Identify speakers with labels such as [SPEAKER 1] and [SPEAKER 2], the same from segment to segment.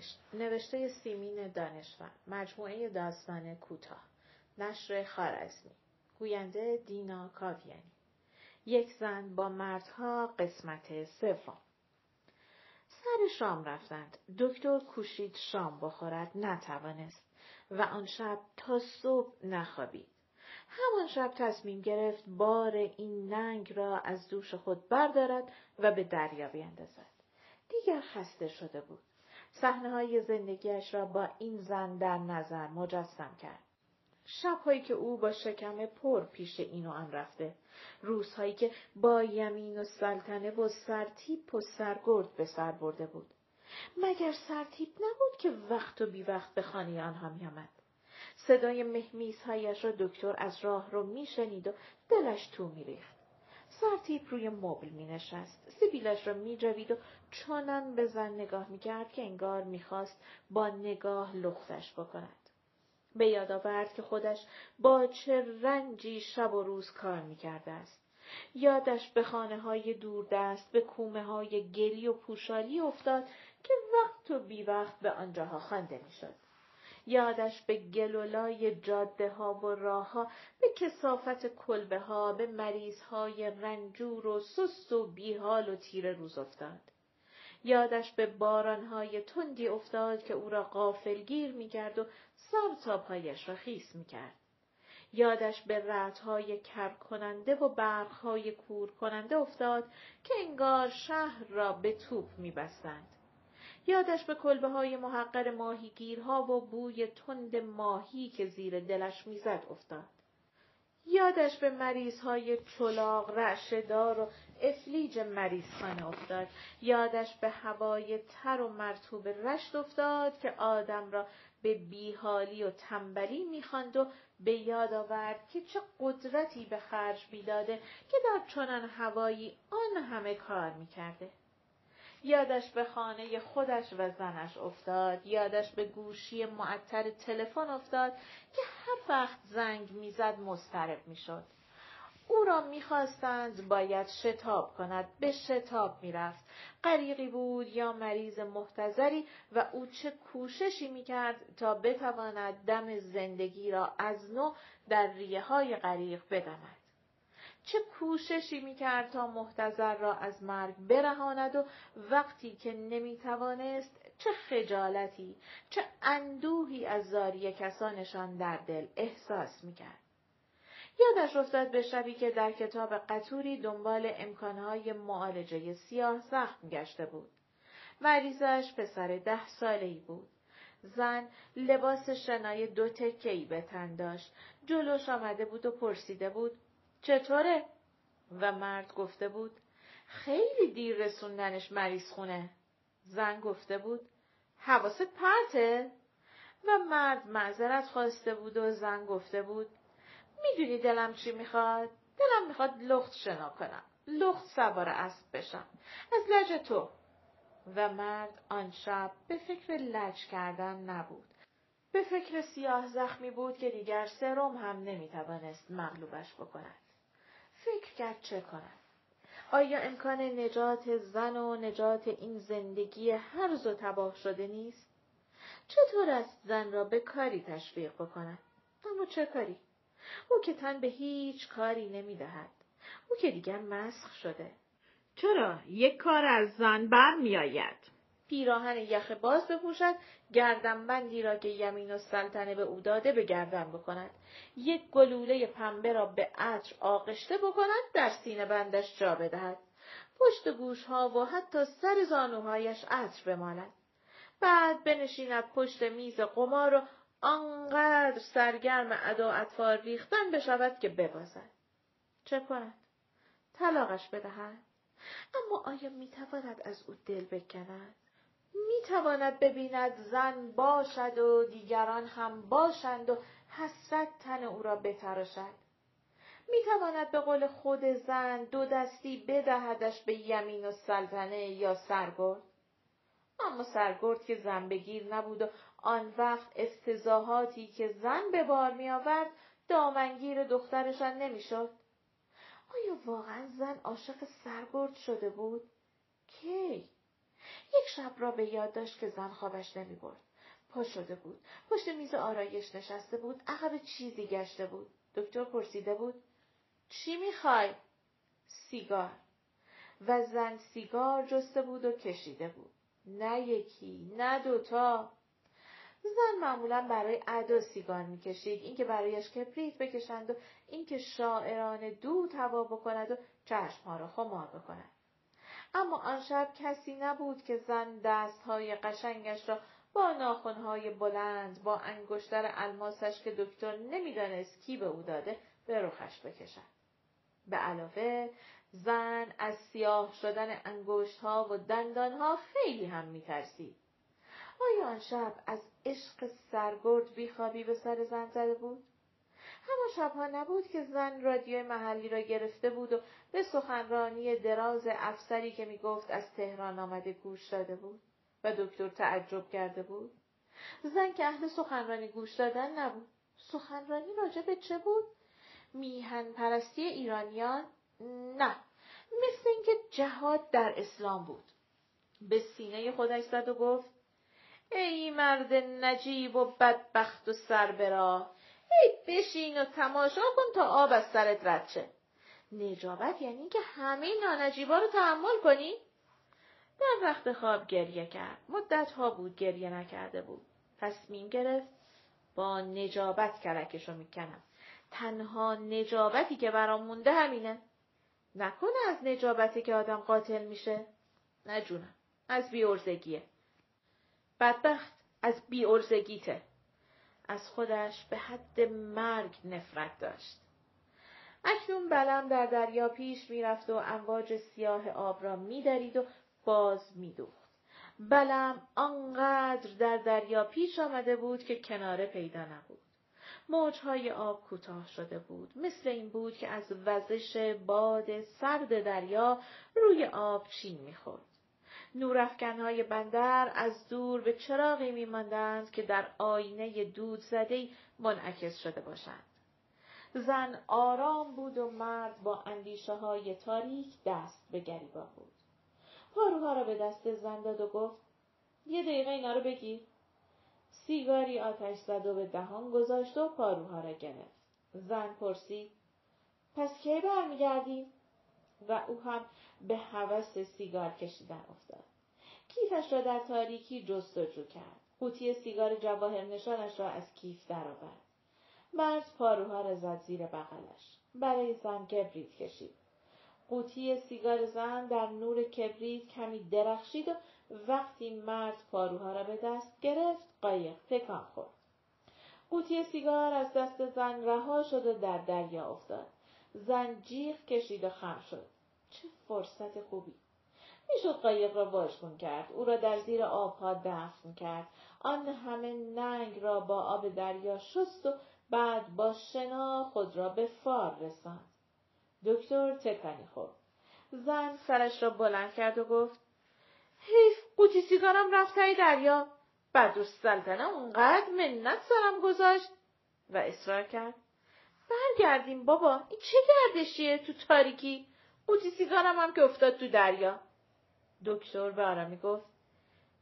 [SPEAKER 1] بهشت نوشته سیمین دانشور. مجموعه داستان کوتاه. نشر خارزمی. گوینده دینا کاویانی. یک زن با مردها قسمت سوم. سر شام رفتند. دکتر کوشید شام بخورد. نتوانست. و آن شب تا صبح نخوابید. همان شب تصمیم گرفت بار این ننگ را از دوش خود بردارد و به دریا بیندازد دیگر خسته شده بود. صحنه های زندگیش را با این زن در نظر مجسم کرد. شبهایی که او با شکم پر پیش این و آن رفته. روزهایی که با یمین و سلطنه و سرتیپ و سرگرد به سر برده بود. مگر سرتیپ نبود که وقت و بی وقت به خانه آنها می آمد. صدای مهمیزهایش را دکتر از راه رو میشنید و دلش تو میریخت. سرتیپ روی مبل می نشست. سیبیلش را می و چنان به زن نگاه می کرد که انگار می خواست با نگاه لختش بکند. به یاد آورد که خودش با چه رنجی شب و روز کار می کرده است. یادش به خانه های دوردست به کومه های گلی و پوشالی افتاد که وقت و بی وقت به آنجاها خوانده می شد. یادش به گلولای جاده ها و راه ها به کسافت کلبه ها به مریض های رنجور و سست و بیحال و تیر روز افتاد. یادش به های تندی افتاد که او را غافلگیر می‌کرد و سر تا پایش را خیس می‌کرد. یادش به های کر کننده و های کور کننده افتاد که انگار شهر را به توپ میبستند. یادش به کلبه های محقر ماهیگیرها و بوی تند ماهی که زیر دلش می‌زد افتاد. یادش به مریض های چلاق رعشدار و افلیج مریضخانه افتاد. یادش به هوای تر و مرتوب رشت افتاد که آدم را به بیحالی و تنبلی می‌خواند و به یاد آورد که چه قدرتی به خرج می‌داده که در چنان هوایی آن همه کار می‌کرده. یادش به خانه خودش و زنش افتاد یادش به گوشی معطر تلفن افتاد که هر وقت زنگ می‌زد مضطرب می‌شد. او را می‌خواستند باید شتاب کند به شتاب می‌رفت. غریقی بود یا مریض محتظری و او چه کوششی می‌کرد تا بتواند دم زندگی را از نو در ریه های غریق بدمد چه کوششی می‌کرد تا محتضر را از مرگ برهاند و وقتی که نمی‌توانست چه خجالتی چه اندوهی از زاری کسانشان در دل احساس می‌کرد. یادش افتاد به شبی که در کتاب قطوری دنبال امکانهای معالجه سیاه زخم گشته بود. مریضش پسر ده ساله ای بود. زن لباس شنای دو تکهی به تن داشت. جلوش آمده بود و پرسیده بود چطوره؟ و مرد گفته بود خیلی دیر رسوندنش مریض خونه. زن گفته بود حواست پرته؟ و مرد معذرت خواسته بود و زن گفته بود می‌دونی دلم چی می‌خواد؟ دلم می‌خواد لخت شنا کنم. لخت سوار اسب بشم. از لج تو. و مرد آن شب به فکر لج کردن نبود. به فکر سیاه زخمی بود که دیگر سرم هم نمی‌توانست مغلوبش بکند. فکر کرد چه کند آیا امکان نجات زن و نجات این زندگی هرز و تباه شده نیست؟ چطور است زن را به کاری تشویق بکند؟ اما چه کاری؟ او که تن به هیچ کاری نمی دهد. او که دیگر مسخ شده. چرا؟ یک کار از زن بر می آید؟ پیراهن یخ باز بپوشد گردنبندی را که یمین و سلطنه به او داده به گردن بکند. یک گلوله پنبه را به عطر آغشته بکند در سینه بندش جا بدهد. پشت گوشها و حتی سر زانوهایش عطر بماند. بعد بنشیند پشت میز قمار و آنقدر سرگرم ادا اطفال ریختن بشود که ببازد. چه کند؟ طلاقش بدهد. اما آیا می‌تواند از او دل بکند؟ می تواند ببیند زن باشد و دیگران هم باشند و حسرت تن او را بتراشد. می تواند به قول خود زن دو دستی بدهدش به یمین و سلطنه یا سرگرد. اما سرگرد که زن بگیر نبود و آن وقت افتضاحاتی که زن به بار می آورد دامنگیر دخترشان نمی‌شد. آیا واقعا زن عاشق سرگرد شده بود؟ کی؟ یک شب را به یاد داشت که زن خوابش نمی برد. پا شده بود. پشت میز آرایش نشسته بود. عقب چیزی گشته بود. دکتر پرسیده بود. چی می‌خوای؟ سیگار. و زن سیگار جسته بود و کشیده بود. نه یکی، نه دوتا. زن معمولا برای ادا سیگار می‌کشید اینکه برایش کپریت بکشند و اینکه شاعران دود هوا بکند و چشمها را خمار بکند اما آن شب کسی نبود که زن دستهای قشنگش را با ناخونهای بلند با انگشتر الماسش که دکتر نمی‌دانست کی به او داده به رخش بکشد. به علاوه زن از سیاه شدن انگشتها و دندانها خیلی هم میترسید. آیا آن شب از عشق سرگرد بیخوابی به سر زن زده بود؟ همان شبها نبود که زن رادیو محلی را گرفته بود و به سخنرانی دراز افسری که می‌گفت از تهران آمده گوش داده بود و دکتر تعجب کرده بود. زن که اهل سخنرانی گوش دادن نبود. سخنرانی راجع به چه بود؟ میهن پرستی ایرانیان؟ نه. مثل اینکه جهاد در اسلام بود. به سینه خودش زد و گفت ای مرد نجیب و بدبخت و سربراه ای بشین و تماشا کن تا آب از سرت رد شه. نجابت یعنی که همه نانجیبا رو تحمل کنی؟ در وقت خواب گریه کرد. مدت ها بود گریه نکرده بود. تصمیم گرفت با نجابت کرکشو می‌کنم. تنها نجابتی که برام مونده همینه. نکنه از نجابتی که آدم قاتل میشه. نه از بیورزگیه بدبخت از بیورزگیته از خودش به حد مرگ نفرت داشت. اکنون بلم در دریا پیش می‌رفت و امواج سیاه آب را میدرید و باز میدوخت. بلم آنقدر در دریا پیش آمده بود که کناره پیدا نبود. موجهای آب کوتاه شده بود. مثل این بود که از وزش باد سرد دریا روی آب چین می‌خورد. نورافکنهای بندر از دور به چراغی میماندند که در آینه دود زده منعکس شده باشند. زن آرام بود و مرد با اندیشه های تاریک دست به گریبان بود. پاروها را به دست زن داد و گفت یه دقیقه اینا رو بگیر. سیگاری آتش زد و به دهان گذاشت و پاروها را گرفت. زن پرسید پس کی برمیگردیم؟ و او هم به هوس سیگار کشیدن افتاد. کیفش را در تاریکی جستجو کرد. قوطی سیگار جواهر نشانش را از کیف درآورد. مرد پاروها را زد زیر بغلش. برای زن کبریت کشید. قوطی سیگار زن در نور کبریت کمی درخشید و وقتی مرد پاروها را به دست گرفت قایق تکان خورد. قوطی سیگار از دست زن رها شد و در دریا افتاد. زن جیغ کشید و خم شد. چه فرصت خوبی. می‌شد قایق را واژگون کرد. او را در زیر آبها دفن کرد. آن همه ننگ را با آب دریا شست و بعد با شنا خود را به فار رساند. دکتر تکانی خورد. زن سرش را بلند کرد و گفت حیف قوطی سیگارم رفت تای دریا. بدر سلطنه اونقدر منت سرم گذاشت. و اصرار کرد. برگردیم بابا. این چه گردشیه تو تاریکی؟ قوطی سیگارم هم که افتاد تو دریا. دکتر به آرامی گفت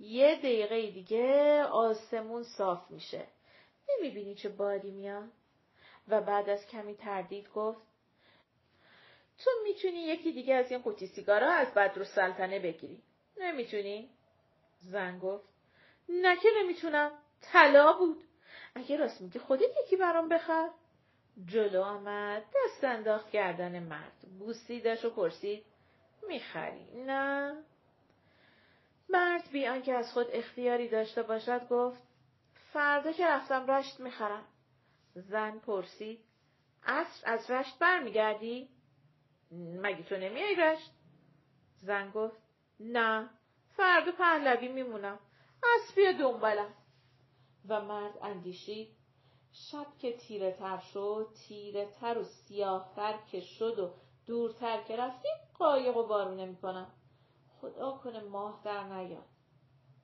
[SPEAKER 1] یه دقیقه دیگه آسمون صاف میشه. نمی‌بینی چه بادی میاد؟ و بعد از کمی تردید گفت تو می‌تونی یکی دیگه از این قوطی سیگارا از بدر سلطنه بگیری. نمی‌تونی؟ زن گفت نه نمی‌تونم. طلا بود. اگه راست میگی خودت یکی برام بخر. جلو آمد دست انداخت گردن مرد. بوسیدش و پرسید می‌خری؟ نه. مرد بی آنکه از خود اختیاری داشته باشد گفت فردا که رفتم رشت می‌خرم. زن پرسید عصر از رشت برمیگردی؟ مگه تو نمیای رشت؟ زن گفت نه فردا پهلوی میمونم. بیا دنبالم. و مرد اندیشید شب که تیره تر شد تیره تر و سیاه تر که شد و دورتر که رفتیم قایق و بارونه می‌کنم خدا کنه ماه در نیاد.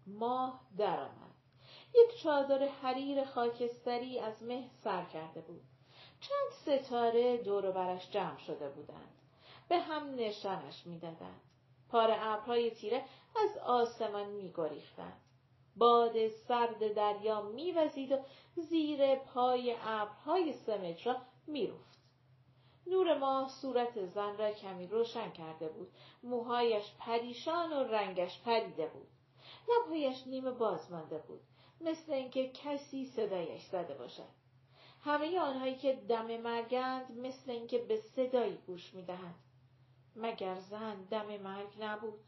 [SPEAKER 1] ماه درآمد یک چادر حریر خاکستری از مه سر کرده بود. چند ستاره دور برش جمع شده بودند. به هم نشانش می‌دادند. پار ابرهای تیره از آسمان میگریختند. باد سرد دریا میوزید و زیر پای ابرهای سمج را میروفت نور ماه صورت زن را کمی روشن کرده بود. موهایش پریشان و رنگش پریده بود. لبهایش نیمه باز مانده بود. مثل اینکه کسی صدایش زده باشد. همه آنهایی که دم مرگند مثل اینکه به صدایی گوش می‌دهند. مگر زن دم مرگ نبود؟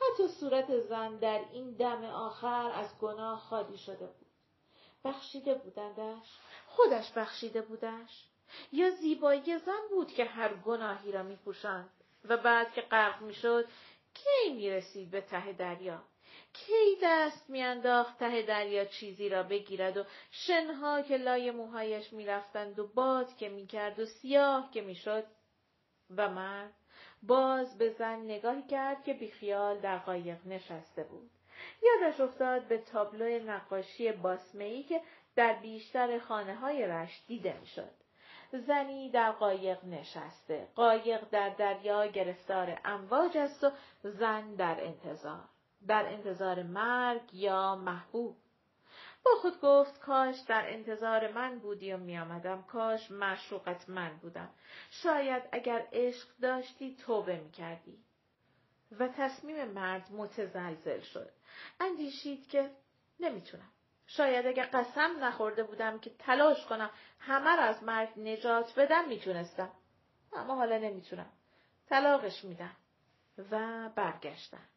[SPEAKER 1] حتی صورت زن در این دم آخر از گناه خالی شده بود. بخشیده بودندش؟ خودش بخشیده بودش. یا زیبایی زن بود که هر گناهی را میپوشاند و بعد که غرق می‌شد کی می‌رسید به ته دریا؟ کی دست میانداخت ته دریا چیزی را بگیرد و شنها که لای موهایش می‌رفتند و باد که می‌کرد و سیاه که می‌شد؟ و من باز به زن نگاهی کرد که بیخیال در قایق نشسته بود. یادش افتاد به تابلو نقاشی باسمهی که در بیشتر خانه های رشت دیده می‌شد. زنی در قایق نشسته. قایق در دریا گرفتار امواج است و زن در انتظار. در انتظار مرگ یا محبوب. با خود گفت کاش در انتظار من بودی و میآمدم. کاش معشوقت من بودم. شاید اگر عشق داشتی توبه می‌کردی. و تصمیم مرد متزلزل شد. اندیشید که نمی‌تونم. شاید اگر قسم نخورده بودم که تلاش کنم همه را از مرگ نجات بدم می‌تونستم. اما حالا نمی‌تونم. طلاقش میدم. و برگشتند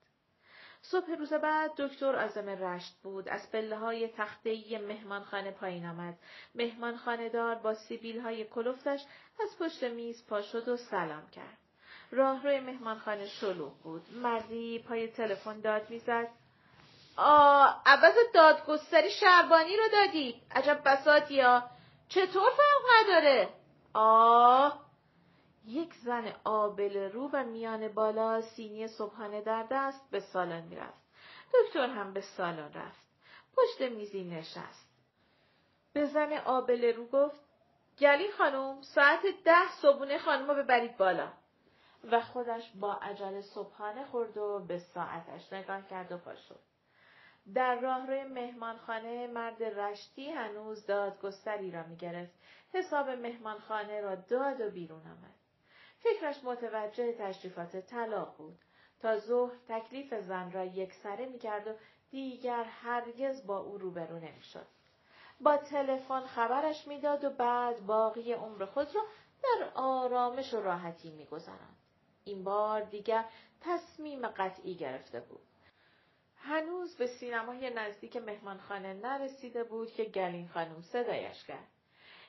[SPEAKER 1] صبح روز بعد دکتر آزم رشت بود. از پله های تخته مهمانخانه پایین آمد. مهمانخانه دار با سیبیل های کلفتش از پشت میز پا شد و سلام کرد. راهروی مهمانخانه شلوغ بود. مردی پای تلفن داد می‌زد. آ عوض دادگستری شربانی رو دادی. عجب بساتی ها چطور فرق نداره؟ آه یک زن آبل رو و میان بالا سینی صبحانه در دست به سالن می‌رفت. دکتر هم به سالن رفت. پشت میزی نشست. به زن آبل رو گفت گلی خانم ساعت ده صبحونه خانم رو ببرید بالا. و خودش با عجل صبحانه خورد و به ساعتش نگاه کرد و پا شد. در راهروی مهمانخانه مرد رشتی هنوز دادگستری را می‌گرفت. حساب مهمانخانه را داد و بیرون آمد. فکرش متوجه تشریفات طلاق بود. تا ظهر تکلیف زن را یک سره می‌کرد و دیگر هرگز با او روبرو نمی‌شد. با تلفن خبرش می‌داد و بعد باقی عمر خود را در آرامش و راحتی میگذراند. این بار دیگر تصمیم قطعی گرفته بود. هنوز به سینمای نزدیک مهمانخانه نرسیده بود که گلین خانم صدایش کرد.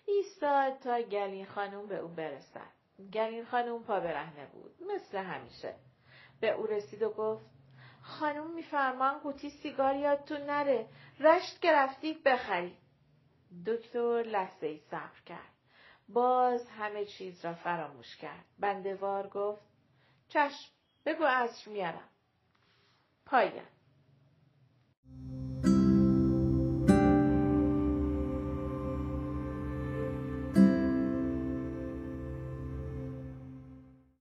[SPEAKER 1] ایستاد تا گلین خانم به او برسد. گلین خانم پا برهنه بود. مثل همیشه. به او رسید و گفت خانم میفرمان قوطی سیگار یادتون نره. رشت گرفتی بخری. دکتر لحظه ای صبر کرد. باز همه چیز را فراموش کرد. بندوار گفت چشم بگو عصر میارم. پایان.